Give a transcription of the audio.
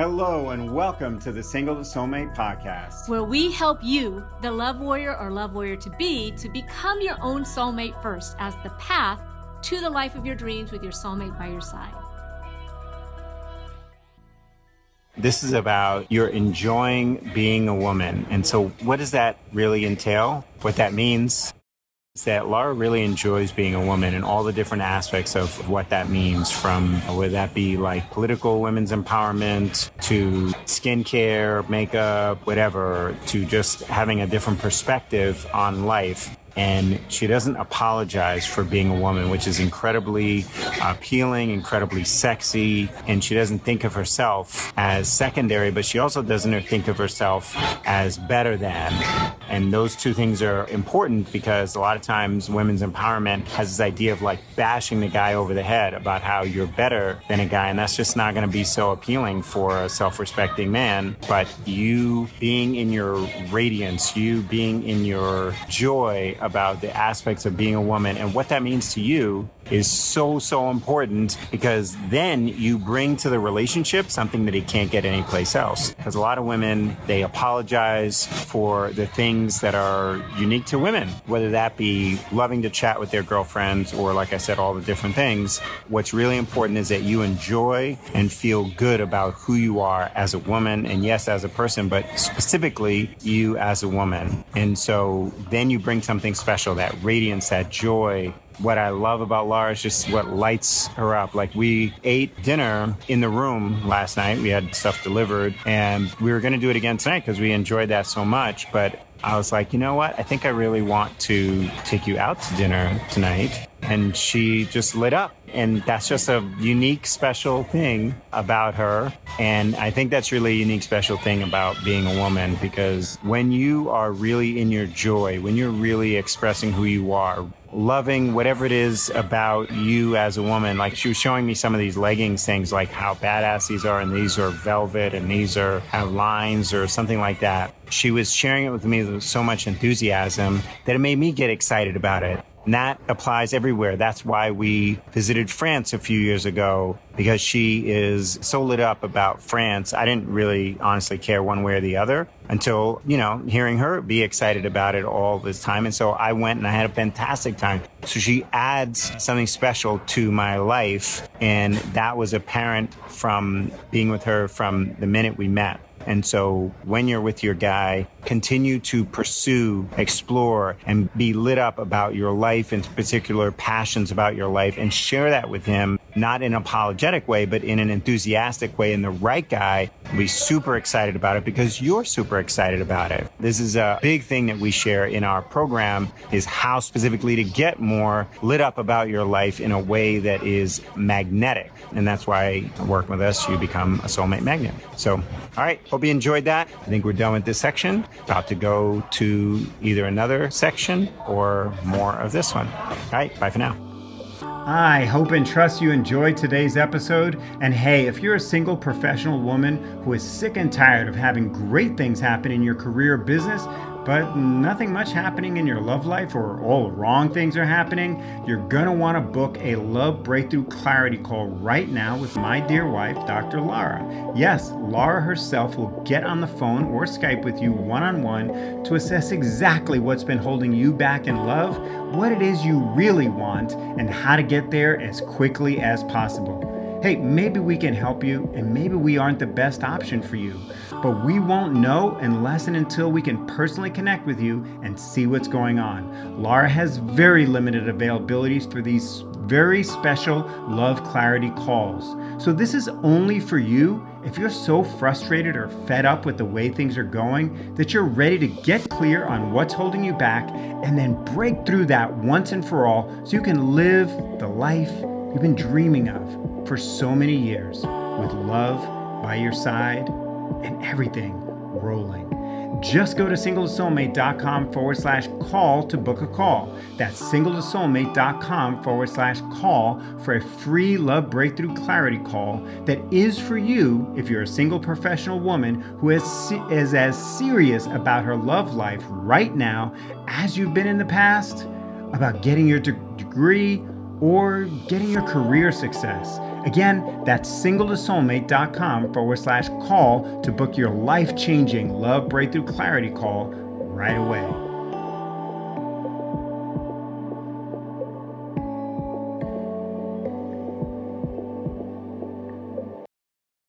Hello, and welcome to the Single to Soulmate podcast, where we help you, the love warrior or love warrior to be, to become your own soulmate first as the path to the life of your dreams with your soulmate by your side. This is about you're enjoying being a woman. And so, what does that really entail? What that means that Laura really enjoys being a woman and all the different aspects of what that means from whether that be like political women's empowerment to skincare, makeup, whatever, to just having a different perspective on life and she doesn't apologize for being a woman, which is incredibly appealing, incredibly sexy. And she doesn't think of herself as secondary, but she also doesn't think of herself as better than. And those two things are important because a lot of times women's empowerment has this idea of like bashing the guy over the head about how you're better than a guy. And that's just not going to be so appealing for a self respecting man. But you being in your radiance, you being in your joy about the aspects of being a woman and what that means to you is so, so important because then you bring to the relationship something that he can't get anyplace else. Because a lot of women, they apologize for the things that are unique to women, whether that be loving to chat with their girlfriends or, like I said, all the different things. What's really important is that you enjoy and feel good about who you are as a woman and yes, as a person, but specifically you as a woman. And so then you bring something special, that radiance, that joy, what I love about Laura is just what lights her up. Like we ate dinner in the room last night. We had stuff delivered and we were going to do it again tonight because we enjoyed that so much. But I was like, you know what? I think I really want to take you out to dinner tonight. And she just lit up. And that's just a unique, special thing about her. And I think that's really a unique, special thing about being a woman because when you are really in your joy, when you're really expressing who you are, loving whatever it is about you as a woman. Like she was showing me some of these leggings things, like how badass these are, and these are velvet, and these are have lines or something like that. She was sharing it with me with so much enthusiasm that it made me get excited about it. And that applies everywhere. That's why we visited France a few years ago because she is so lit up about France. I didn't really honestly care one way or the other until, you know, hearing her be excited about it all this time. And so I went and I had a fantastic time. So she adds something special to my life. And that was apparent from being with her from the minute we met. And so when you're with your guy, continue to pursue, explore, and be lit up about your life and particular passions about your life and share that with him, not in an apologetic way, but in an enthusiastic way. And the right guy will be super excited about it because you're super excited about it. This is a big thing that we share in our program is how specifically to get more lit up about your life in a way that is magnetic. And that's why working with us, you become a soulmate magnet. So, all right. Hope you enjoyed that. I think we're done with this section. About to go to either another section or more of this one. All right. Bye for now. I hope and trust you enjoyed today's episode. And hey, if you're a single professional woman who is sick and tired of having great things happen in your career business, but nothing much happening in your love life or all wrong things are happening, you're gonna want to book a love breakthrough clarity call right now with my dear wife, Dr. Laura. Yes, Laura herself will get on the phone or Skype with you one on one to assess exactly what's been holding you back in love, what it is you really want, and how to get there as quickly as possible. Hey, maybe we can help you, and maybe we aren't the best option for you. But we won't know unless and until we can personally connect with you and see what's going on. Laura has very limited availabilities for these very special Love Clarity calls. So this is only for you if you're so frustrated or fed up with the way things are going that you're ready to get clear on what's holding you back and then break through that once and for all so you can live the life you've been dreaming of for so many years with love by your side and everything rolling. Just go to singletosoulmate.com forward slash call to book a call. That's singletosoulmate.com forward slash call for a free love breakthrough clarity call that is for you if you're a single professional woman who is, is as serious about her love life right now as you've been in the past, about getting your de- degree or getting your career success Again, that's singletosoulmate.com forward slash call to book your life changing love breakthrough clarity call right away.